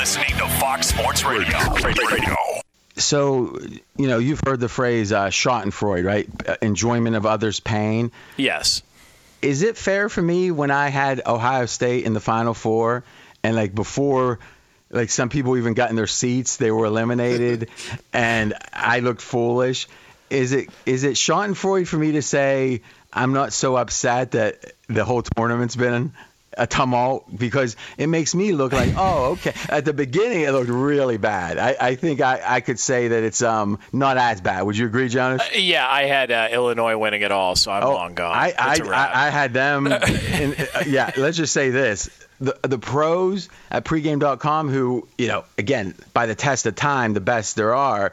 listening to Fox Sports Radio. Radio. So, you know, you've heard the phrase uh, Schadenfreude, right? Enjoyment of others' pain. Yes. Is it fair for me when I had Ohio State in the Final Four and like before like some people even got in their seats, they were eliminated, and I looked foolish. Is it is it Schadenfreude for me to say I'm not so upset that the whole tournament's been a tumult because it makes me look like oh okay. At the beginning it looked really bad. I, I think I, I could say that it's um not as bad. Would you agree jonas? Uh, yeah i had uh, illinois winning it all so i'm oh, long gone. I, I, I, I, had them in, uh, yeah let's just say this. The the pros at pregame.com who you know again by the test of time the best there are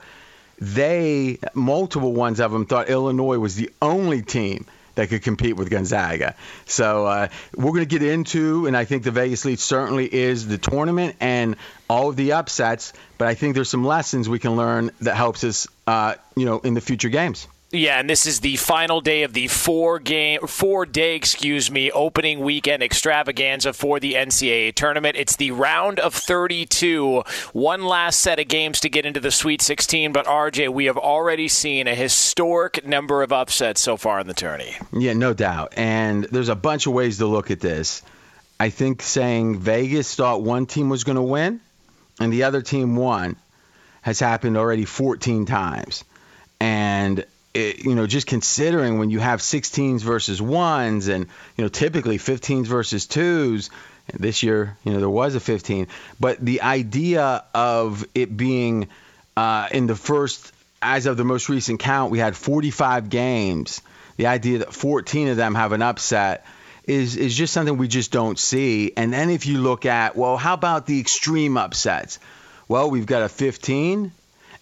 they multiple ones of them thought illinois was the only team that could compete with Gonzaga. So uh, we're going to get into, and I think the Vegas lead certainly is the tournament and all of the upsets. But I think there's some lessons we can learn that helps us, uh, you know, in the future games. Yeah, and this is the final day of the four game, four day, excuse me, opening weekend extravaganza for the NCAA tournament. It's the round of 32, one last set of games to get into the Sweet 16. But RJ, we have already seen a historic number of upsets so far in the tourney. Yeah, no doubt. And there's a bunch of ways to look at this. I think saying Vegas thought one team was going to win and the other team won has happened already 14 times. And it, you know, just considering when you have 16s versus ones, and you know, typically 15s versus twos. This year, you know, there was a 15, but the idea of it being uh, in the first, as of the most recent count, we had 45 games. The idea that 14 of them have an upset is is just something we just don't see. And then if you look at, well, how about the extreme upsets? Well, we've got a 15,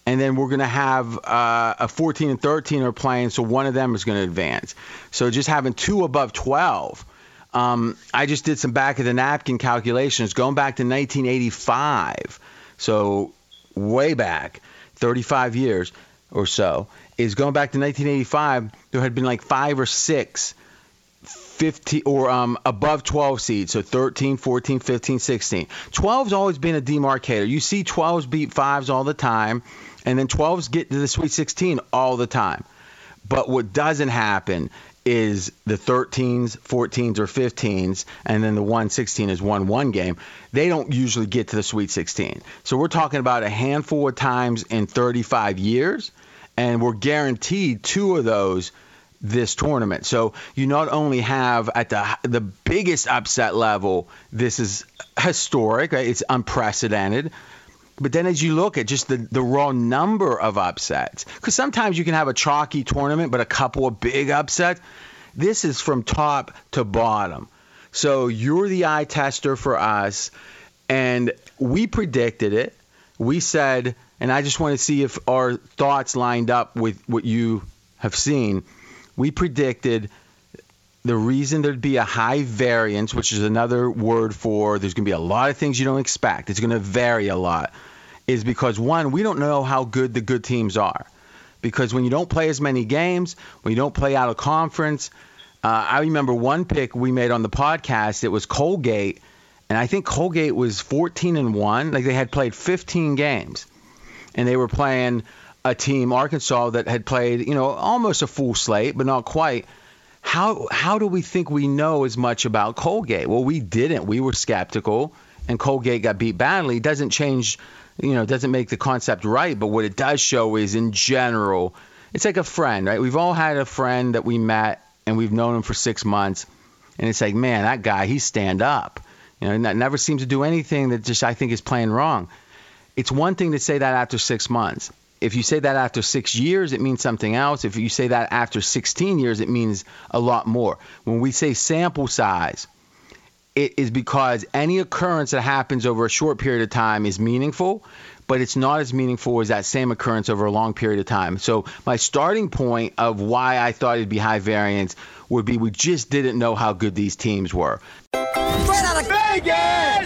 and then we're going to have uh, a 14 and 13 are playing, so one of them is going to advance. So just having two above 12. Um, I just did some back of the napkin calculations going back to 1985. So way back, 35 years or so, is going back to 1985. There had been like five or six 15 or um, above 12 seeds, so 13, 14, 15, 16. 12's always been a demarcator. You see 12s beat 5s all the time and then 12s get to the Sweet 16 all the time. But what doesn't happen is the 13s, 14s, or 15s, and then the 1 16 is 1 1 game. They don't usually get to the Sweet 16. So we're talking about a handful of times in 35 years, and we're guaranteed two of those this tournament. So you not only have at the the biggest upset level, this is historic, it's unprecedented, but then as you look at just the, the raw number of upsets, because sometimes you can have a chalky tournament, but a couple of big upsets, this is from top to bottom. So you're the eye tester for us, and we predicted it. We said, and I just want to see if our thoughts lined up with what you have seen. We predicted the reason there'd be a high variance, which is another word for there's going to be a lot of things you don't expect. It's going to vary a lot is because one, we don't know how good the good teams are. Because when you don't play as many games, when you don't play out of conference, uh, I remember one pick we made on the podcast. It was Colgate, and I think Colgate was 14 and one. Like they had played 15 games, and they were playing a team Arkansas that had played, you know, almost a full slate, but not quite. How how do we think we know as much about Colgate? Well, we didn't. We were skeptical, and Colgate got beat badly. It doesn't change you know, doesn't make the concept right, but what it does show is in general, it's like a friend, right? We've all had a friend that we met and we've known him for six months, and it's like, man, that guy, he's stand up. You know, never seems to do anything that just I think is playing wrong. It's one thing to say that after six months. If you say that after six years, it means something else. If you say that after 16 years, it means a lot more. When we say sample size, it is because any occurrence that happens over a short period of time is meaningful, but it's not as meaningful as that same occurrence over a long period of time. So my starting point of why I thought it'd be high variance would be we just didn't know how good these teams were. Straight out of Vegas!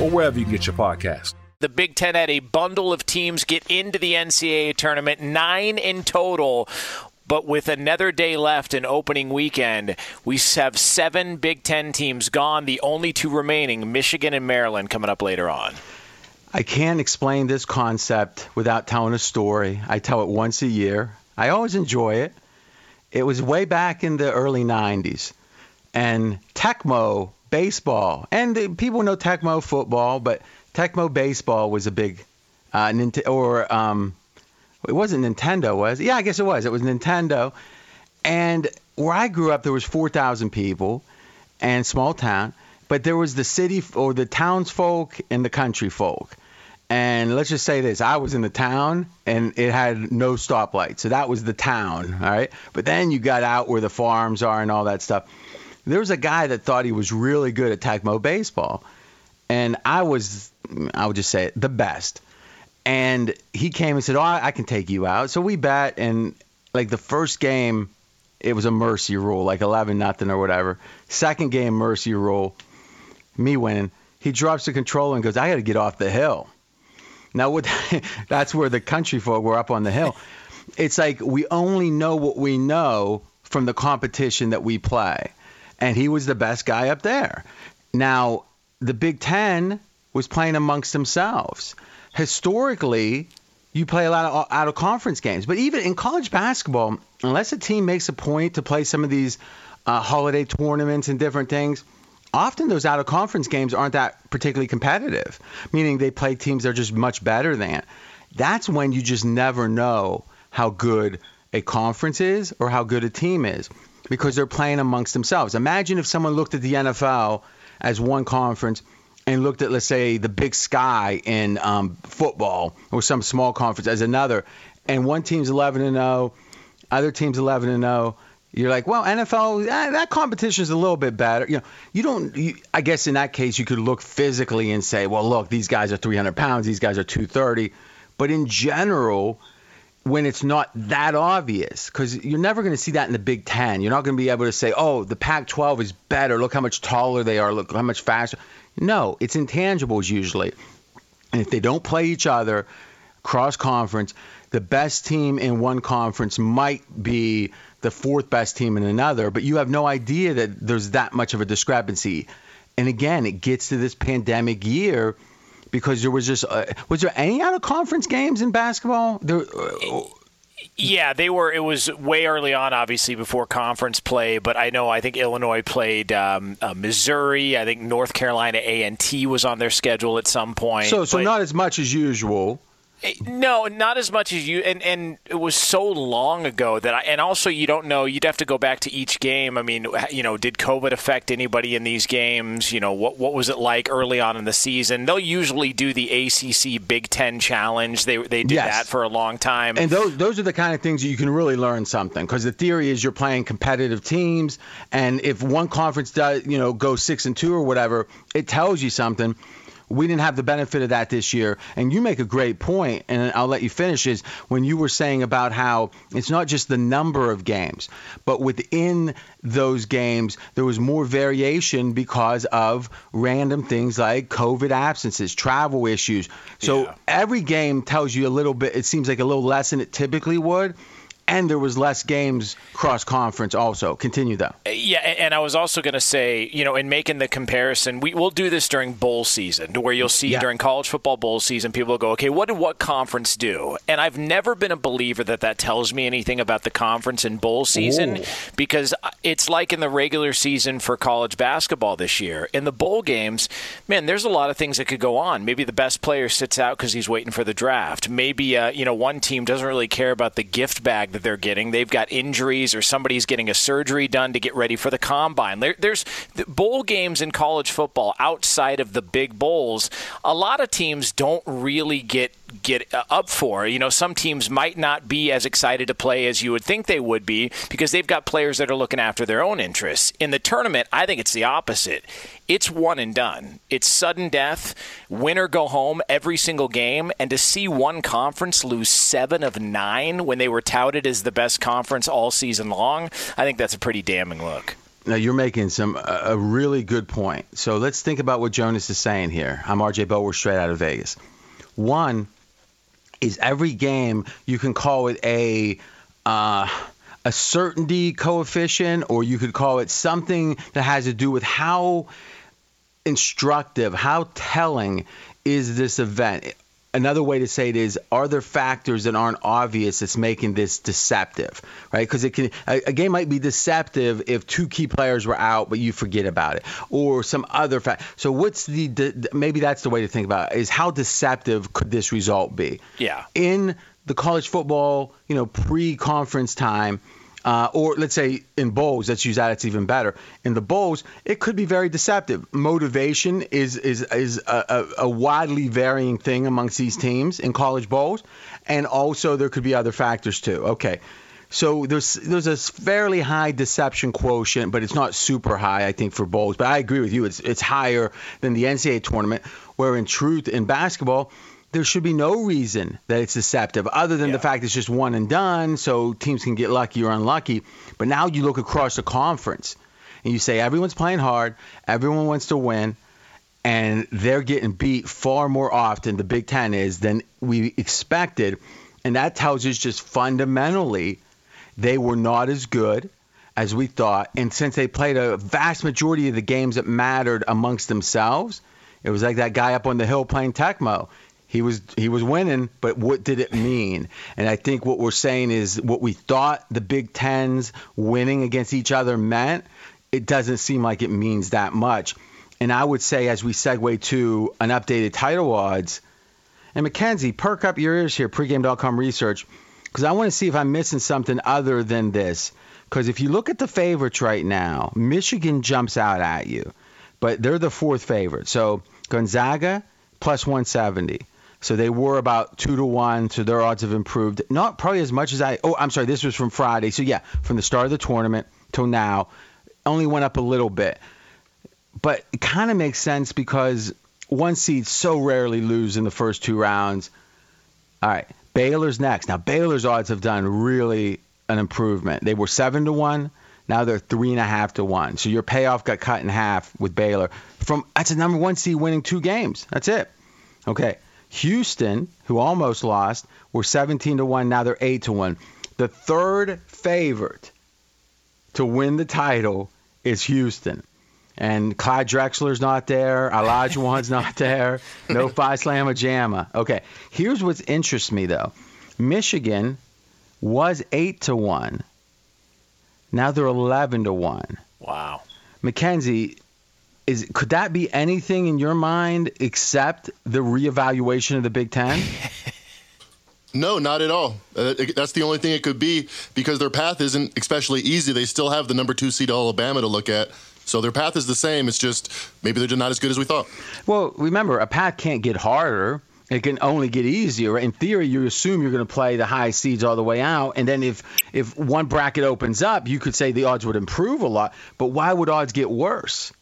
or wherever you get your podcast. The Big Ten had a bundle of teams get into the NCAA tournament, nine in total. But with another day left in opening weekend, we have seven Big Ten teams gone. The only two remaining, Michigan and Maryland, coming up later on. I can't explain this concept without telling a story. I tell it once a year. I always enjoy it. It was way back in the early 90s. And Tecmo baseball, and people know Tecmo football, but Tecmo baseball was a big, uh, Nint- or um, it wasn't Nintendo, was it? Yeah, I guess it was. It was Nintendo. And where I grew up, there was 4,000 people, and small town. But there was the city or the townsfolk and the country folk. And let's just say this: I was in the town, and it had no stoplights, so that was the town, all right. But then you got out where the farms are and all that stuff. There was a guy that thought he was really good at Tecmo baseball, and I was, I would just say it, the best. And he came and said, "Oh, I, I can take you out." So we bet, and like the first game, it was a mercy rule, like 11 nothing or whatever. Second game, mercy rule, me winning. He drops the controller and goes, "I got to get off the hill." Now, what, that's where the country folk were up on the hill. It's like we only know what we know from the competition that we play. And he was the best guy up there. Now, the Big Ten was playing amongst themselves. Historically, you play a lot of out of conference games. But even in college basketball, unless a team makes a point to play some of these uh, holiday tournaments and different things, often those out of conference games aren't that particularly competitive, meaning they play teams that are just much better than. That's when you just never know how good a conference is or how good a team is because they're playing amongst themselves. Imagine if someone looked at the NFL as one conference and looked at, let's say, the Big Sky in um, football or some small conference as another, and one team's 11 and 0, other team's 11 and 0 you're like, well, NFL, eh, that competition is a little bit better. You know, you don't. You, I guess in that case, you could look physically and say, well, look, these guys are 300 pounds, these guys are 230. But in general, when it's not that obvious, because you're never going to see that in the Big Ten. You're not going to be able to say, oh, the Pac-12 is better. Look how much taller they are. Look how much faster. No, it's intangibles usually. And if they don't play each other cross conference, the best team in one conference might be the fourth best team in another, but you have no idea that there's that much of a discrepancy. And again, it gets to this pandemic year because there was just uh, was there any out of conference games in basketball? There, uh, yeah, they were. It was way early on, obviously, before conference play. But I know, I think Illinois played um, uh, Missouri. I think North Carolina A and T was on their schedule at some point. So, so not as much as usual. No, not as much as you. And, and it was so long ago that I. And also, you don't know. You'd have to go back to each game. I mean, you know, did COVID affect anybody in these games? You know, what what was it like early on in the season? They'll usually do the ACC Big Ten Challenge. They they did yes. that for a long time. And those those are the kind of things you can really learn something because the theory is you're playing competitive teams, and if one conference does, you know, go six and two or whatever, it tells you something we didn't have the benefit of that this year. And you make a great point, and I'll let you finish. Is when you were saying about how it's not just the number of games, but within those games there was more variation because of random things like COVID absences, travel issues. So yeah. every game tells you a little bit. It seems like a little less than it typically would and there was less games cross conference also. Continue though. Uh, yeah and i was also going to say you know in making the comparison we will do this during bowl season where you'll see yeah. during college football bowl season people will go okay what did what conference do? And i've never been a believer that that tells me anything about the conference in bowl season Ooh. because it's like in the regular season for college basketball this year. In the bowl games man there's a lot of things that could go on. Maybe the best player sits out because he's waiting for the draft. Maybe uh, you know one team doesn't really care about the gift bag that they're getting. They've got injuries or somebody's getting a surgery done to get ready for the combine. There, there's bowl games in college football outside of the big bowls. A lot of teams don't really get get uh, up for. You know, some teams might not be as excited to play as you would think they would be because they've got players that are looking after their own interests. In the tournament, I think it's the opposite. It's one and done. It's sudden death, win or go home every single game, and to see one conference lose seven of nine when they were touted as the best conference all season long, I think that's a pretty damning look. Now you're making some a really good point. So let's think about what Jonas is saying here. I'm RJ Bell, straight out of Vegas. One, is every game you can call it a uh, a certainty coefficient, or you could call it something that has to do with how instructive, how telling is this event another way to say it is are there factors that aren't obvious that's making this deceptive right? Because it can a, a, game might be deceptive if two key players were out but you forget about it or some other fact. So what's the, the maybe that's the way to think about it is how deceptive could this result be? Yeah. In the college football you know pre-conference time uh, or let's say in bowls, let's use that. It's even better. In the bowls, it could be very deceptive. Motivation is is is a, a, a widely varying thing amongst these teams in college bowls, and also there could be other factors too. Okay. So there's there's a fairly high deception quotient, but it's not super high, I think, for bowls. But I agree with you; it's it's higher than the NCAA tournament, where in truth, in basketball, there should be no reason that it's deceptive other than yeah. the fact it's just one and done so teams can get lucky or unlucky. But now you look across the conference and you say everyone's playing hard everyone wants to win and they're getting beat far more often the big ten is than we expected. And that tells us just fundamentally they were not as good as we thought. And since they played a vast majority of the games that mattered amongst themselves it was like that guy up on the hill playing Tecmo he was he was winning, but what did it mean? And I think what we're saying is what we thought the Big Tens winning against each other meant. It doesn't seem like it means that much. And I would say as we segue to an updated title odds, and Mackenzie, perk up your ears here, pregame.com research, because I want to see if I'm missing something other than this. Because if you look at the favorites right now, Michigan jumps out at you, but they're the fourth favorite. So Gonzaga plus 170. So they were about two to one. So their odds have improved. Not probably as much as I. Oh, I'm sorry. This was from Friday. So yeah, from the start of the tournament till now, only went up a little bit. But it kind of makes sense because one seed so rarely lose in the first two rounds. All right, Baylor's next. Now Baylor's odds have done really an improvement. They were seven to one. Now they're three and a half to one. So your payoff got cut in half with Baylor. From that's a number one seed winning two games. That's it. Okay. Houston, who almost lost, were 17 to 1. Now they're 8 to 1. The third favorite to win the title is Houston. And Clyde Drexler's not there. Olajuwon's not there. No Phi Slamma Jamma. Okay. Here's what interests me, though Michigan was 8 to 1. Now they're 11 to 1. Wow. Mackenzie, is could that be anything in your mind except the reevaluation of the Big Ten? No, not at all. Uh, that's the only thing it could be because their path isn't especially easy. They still have the number two seed Alabama to look at. So their path is the same. It's just maybe they're just not as good as we thought. Well, remember, a path can't get harder. It can only get easier. In theory, you assume you're going to play the high seeds all the way out, and then if if one bracket opens up, you could say the odds would improve a lot. But why would odds get worse?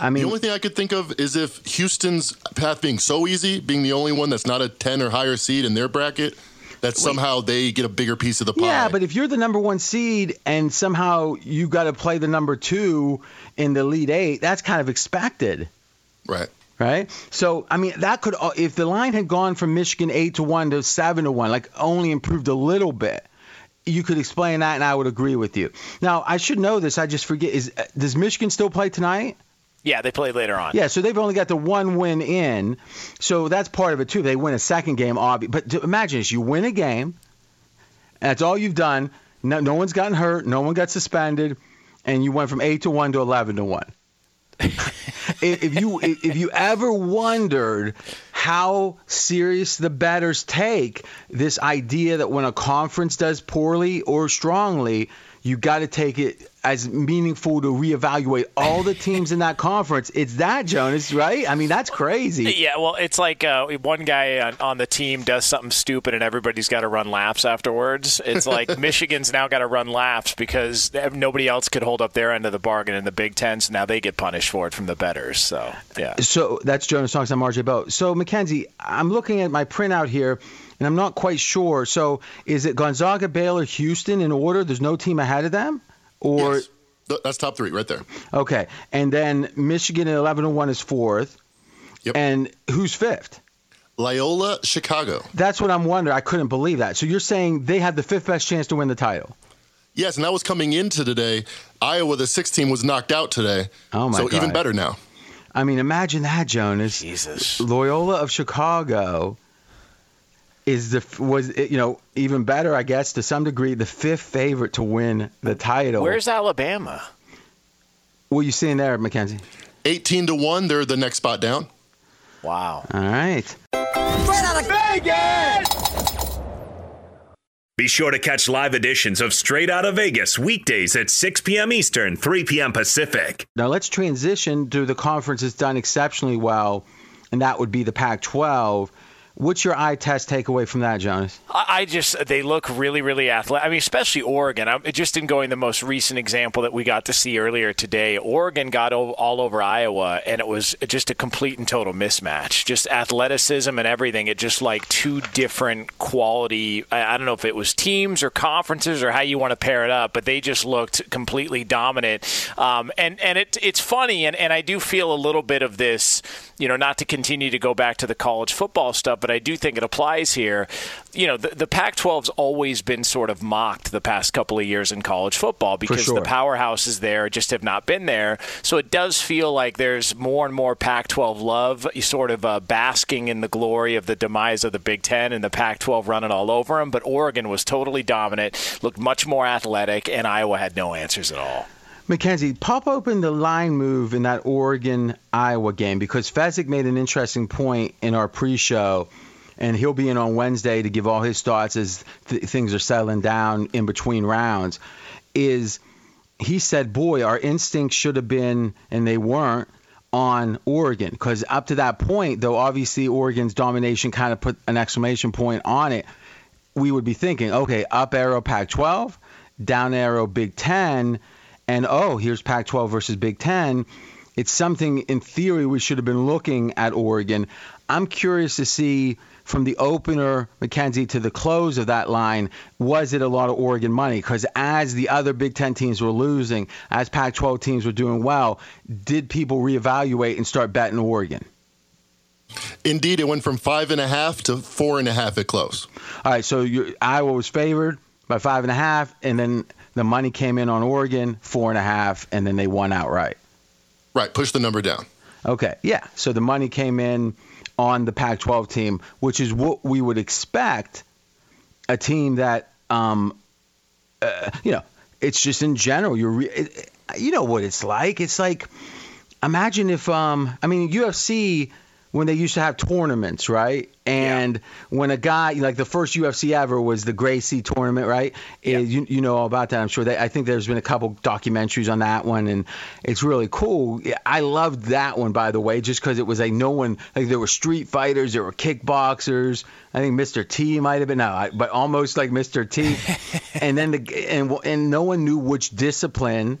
I mean, the only thing I could think of is if Houston's path being so easy, being the only one that's not a 10 or higher seed in their bracket, that somehow they get a bigger piece of the pie. Yeah, but if you're the number one seed and somehow you've got to play the number two in the lead eight, that's kind of expected. Right. Right. So I mean, that could if the line had gone from Michigan eight to one to seven to one, like only improved a little bit. You could explain that, and I would agree with you. Now, I should know this. I just forget. Is uh, does Michigan still play tonight? Yeah, they play later on. Yeah, so they've only got the one win in, so that's part of it too. They win a second game, obviously. But imagine this: you win a game, that's all you've done. No, no one's gotten hurt, no one got suspended, and you went from eight to one to eleven to one. if you if you ever wondered how serious the bettors take this idea that when a conference does poorly or strongly, you got to take it as meaningful to reevaluate all the teams in that conference. It's that Jonas, right? I mean, that's crazy. Yeah, well, it's like uh, one guy on, on, the team does something stupid and everybody's got to run laps afterwards. It's like Michigan's now got to run laps because nobody else could hold up their end of the bargain in the Big Ten, so now they get punished for it from the bettors. So yeah. So that's Jonas talks. I'm RJ Bell. So Mackenzie, I'm looking at my printout here and I'm not quite sure. So is it Gonzaga, Baylor, Houston in order? There's no team ahead of them, or yes. that's top three right there. Okay, and then Michigan at 11 and one is fourth. Yep. And who's fifth? Loyola, Chicago. That's what I'm wondering. I couldn't believe that. So you're saying they had the fifth best chance to win the title? Yes, and that was coming into today. Iowa, the sixth team, was knocked out today. Oh my so God. So even better now. I mean, imagine that, Jonas. Jesus. Loyola of Chicago is the was you know even better, I guess, to some degree, the fifth favorite to win the title. Where's Alabama? What are you seeing there, McKenzie? Eighteen to one. They're the next spot down. Wow. All right. Straight out of Vegas. Be sure to catch live editions of Straight Out of Vegas weekdays at 6 p.m. Eastern, 3 p.m. Pacific. Now let's transition to the conference that's done exceptionally well, and that would be the Pac-12. What's your eye test takeaway from that, Jonas? I just they look really, really athletic. I mean, especially Oregon. I'm just in going the most recent example that we got to see earlier today. Oregon got all over Iowa, and it was just a complete and total mismatch. Just athleticism and everything. It just like two different quality. I don't know if it was teams or conferences or how you want to pair it up, but they just looked completely dominant. Um, and and it it's funny, and and I do feel a little bit of this. You know, not to continue to go back to the college football stuff but I do think it applies here. You know, the, the Pac 12's always been sort of mocked the past couple of years in college football because sure. the powerhouses there just have not been there. So it does feel like there's more and more Pac 12 love, sort of uh, basking in the glory of the demise of the Big Ten and the Pac 12 running all over them. But Oregon was totally dominant, looked much more athletic, and Iowa had no answers at all. Mackenzie, pop open the line move in that Oregon Iowa game because Fezzik made an interesting point in our pre-show, and he'll be in on Wednesday to give all his thoughts as th- things are settling down in between rounds. Is he said, "Boy, our instincts should have been, and they weren't." on Oregon because up to that point, though obviously Oregon's domination kind of put an exclamation point on it, we would be thinking, okay, up arrow Pac 12, down arrow Big 10, and oh, here's Pac 12 versus Big 10. It's something in theory we should have been looking at Oregon. I'm curious to see from the opener, Mackenzie, to the close of that line, was it a lot of Oregon money? Because as the other Big Ten teams were losing, as Pac 12 teams were doing well, did people reevaluate and start betting Oregon? Indeed, it went from five and a half to four and a half at close. All right, so Iowa was favored by five and a half, and then the money came in on Oregon, four and a half, and then they won outright. Right, push the number down. Okay, yeah. So the money came in on the Pac 12 team, which is what we would expect a team that, um, uh, you know, it's just in general, you're, re- it, you know what it's like. It's like, imagine if, um, I mean, UFC when they used to have tournaments, right? And yeah. when a guy like the first UFC ever was the Gracie tournament, right? Yeah. You, you know all about that, I'm sure. They, I think there's been a couple documentaries on that one, and it's really cool. I loved that one, by the way, just because it was like no one like there were street fighters, there were kickboxers. I think Mr. T might have been no, but almost like Mr. T. and then the and and no one knew which discipline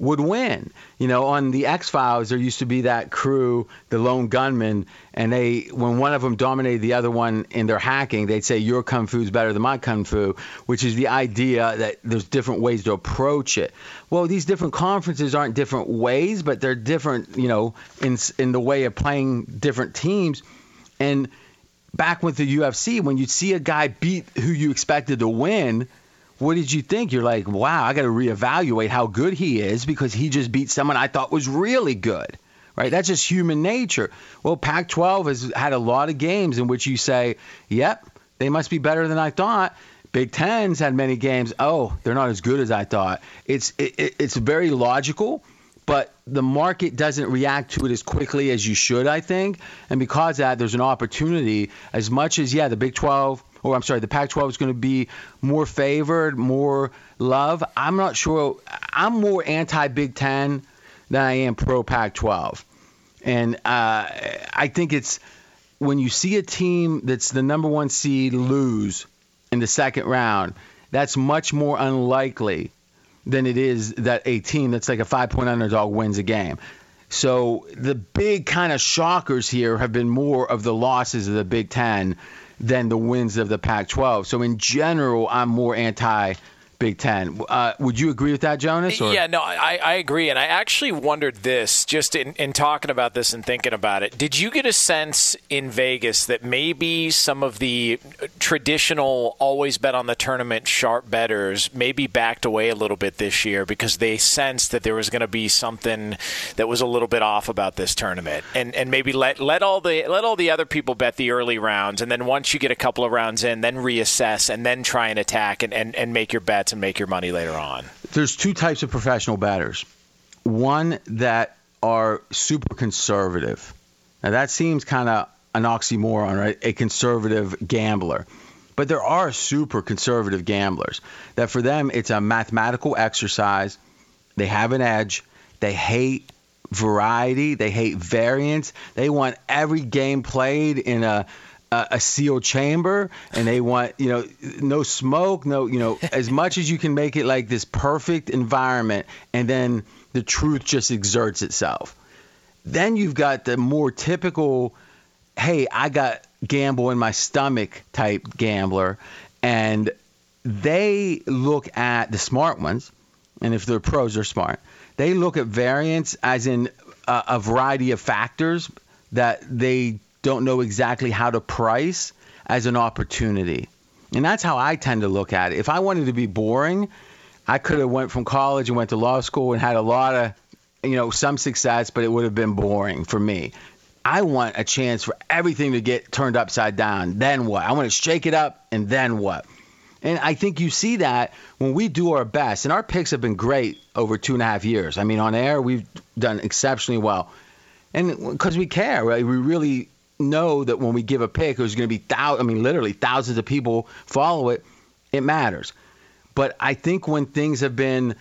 would win. You know, on the X Files, there used to be that crew, the lone gunman, and they, when one of them dominated the other one in their hacking, they'd say your kung fu is better than my kung fu, which is the idea that there's different ways to approach it. Well, these different conferences aren't different ways, but they're different, you know, in in the way of playing different teams, and. Back with the UFC, when you see a guy beat who you expected to win, what did you think? You're like, wow, I got to reevaluate how good he is because he just beat someone I thought was really good. Right? That's just human nature. Well, Pac 12 has had a lot of games in which you say, yep, they must be better than I thought. Big Ten's had many games. Oh, they're not as good as I thought. It's it, it's very logical, but the market doesn't react to it as quickly as you should, I think. And because that, there's an opportunity. As much as yeah, the Big 12 or I'm sorry, the Pac-12 is going to be more favored, more love. I'm not sure. I'm more anti-Big Ten than I am pro Pac-12, and uh, I think it's when you see a team that's the number one seed lose in the second round, that's much more unlikely than it is that a team that's like a five point underdog wins a game. So the big kind of shockers here have been more of the losses of the Big Ten than the wins of the Pac 12. So in general, I'm more anti Big Ten. Uh, would you agree with that, Jonas? Or? Yeah, no, I, I agree. And I actually wondered this just in, in talking about this and thinking about it. Did you get a sense in Vegas that maybe some of the traditional always bet on the tournament sharp bettors maybe backed away a little bit this year because they sensed that there was going to be something that was a little bit off about this tournament and, and maybe let, let all the let all the other people bet the early rounds and then once you get a couple of rounds in then reassess and then try and attack and, and, and make your bets and make your money later on? There's two types of professional batters. One that are super conservative. Now that seems kind of an oxymoron, right? A conservative gambler. But there are super conservative gamblers that for them it's a mathematical exercise. They have an edge. They hate variety. They hate variance. They want every game played in a a, a sealed chamber and they want you know no smoke no you know as much as you can make it like this perfect environment and then the truth just exerts itself. Then you've got the more typical hey i got gamble in my stomach type gambler and they look at the smart ones and if they're pros they're smart. They look at variance as in a, a variety of factors that they don't know exactly how to price as an opportunity. And that's how I tend to look at it. If I wanted to be boring, I could have went from college and went to law school and had a lot of, you know, some success, but it would have been boring for me. I want a chance for everything to get turned upside down. Then what? I want to shake it up and then what? And I think you see that when we do our best, and our picks have been great over two and a half years. I mean, on air, we've done exceptionally well. And because we care, right? We really know that when we give a pick, there's going to be thousands, I mean, literally thousands of people follow it. It matters. But I think when things have been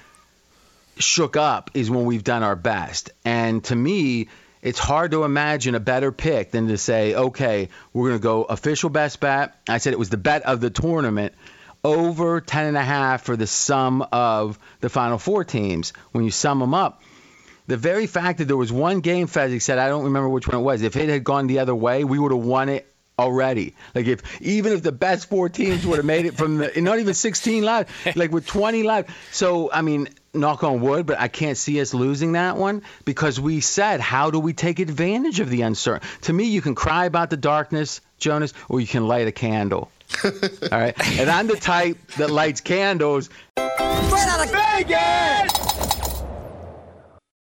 shook up is when we've done our best. And to me, it's hard to imagine a better pick than to say, okay, we're going to go official best bet. I said it was the bet of the tournament over 10 and a half for the sum of the final four teams. When you sum them up, the very fact that there was one game Fezzik said, I don't remember which one it was. If it had gone the other way, we would have won it already. Like if even if the best four teams would have made it from the not even 16 live, like with 20 live. So I mean, knock on wood, but I can't see us losing that one because we said, how do we take advantage of the uncertain? To me, you can cry about the darkness, Jonas, or you can light a candle. All right, and I'm the type that lights candles. Straight out of Vegas.